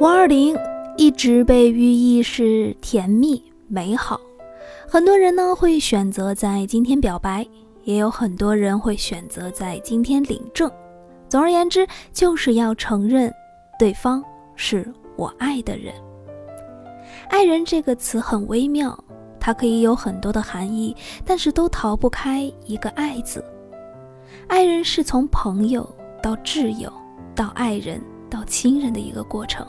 五二零一直被寓意是甜蜜美好，很多人呢会选择在今天表白，也有很多人会选择在今天领证。总而言之，就是要承认对方是我爱的人。爱人这个词很微妙，它可以有很多的含义，但是都逃不开一个“爱”字。爱人是从朋友到挚友，到爱人，到亲人的一个过程。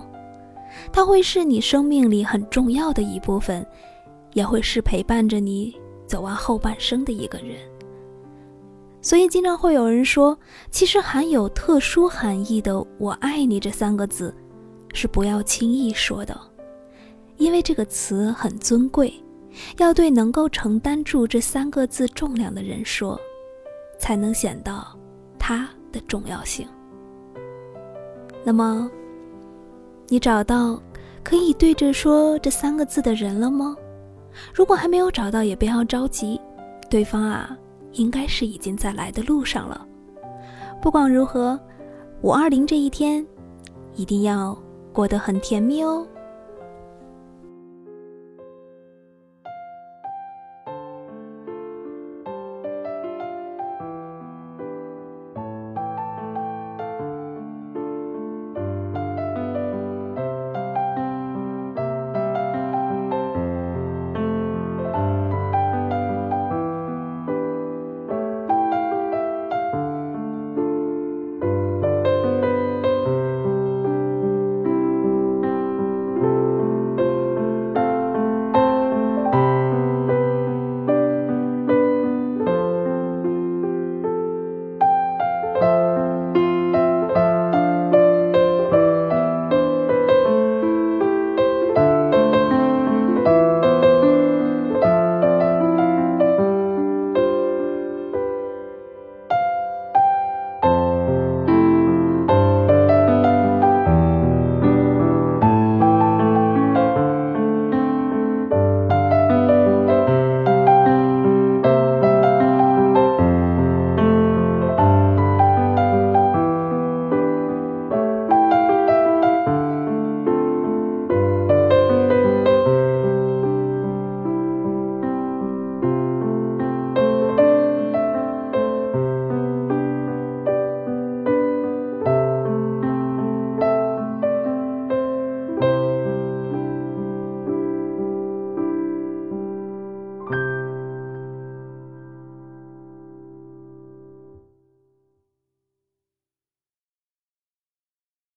他会是你生命里很重要的一部分，也会是陪伴着你走完后半生的一个人。所以，经常会有人说，其实含有特殊含义的“我爱你”这三个字，是不要轻易说的，因为这个词很尊贵，要对能够承担住这三个字重量的人说，才能显到它的重要性。那么。你找到可以对着说这三个字的人了吗？如果还没有找到，也不要着急，对方啊，应该是已经在来的路上了。不管如何，五二零这一天，一定要过得很甜蜜哦。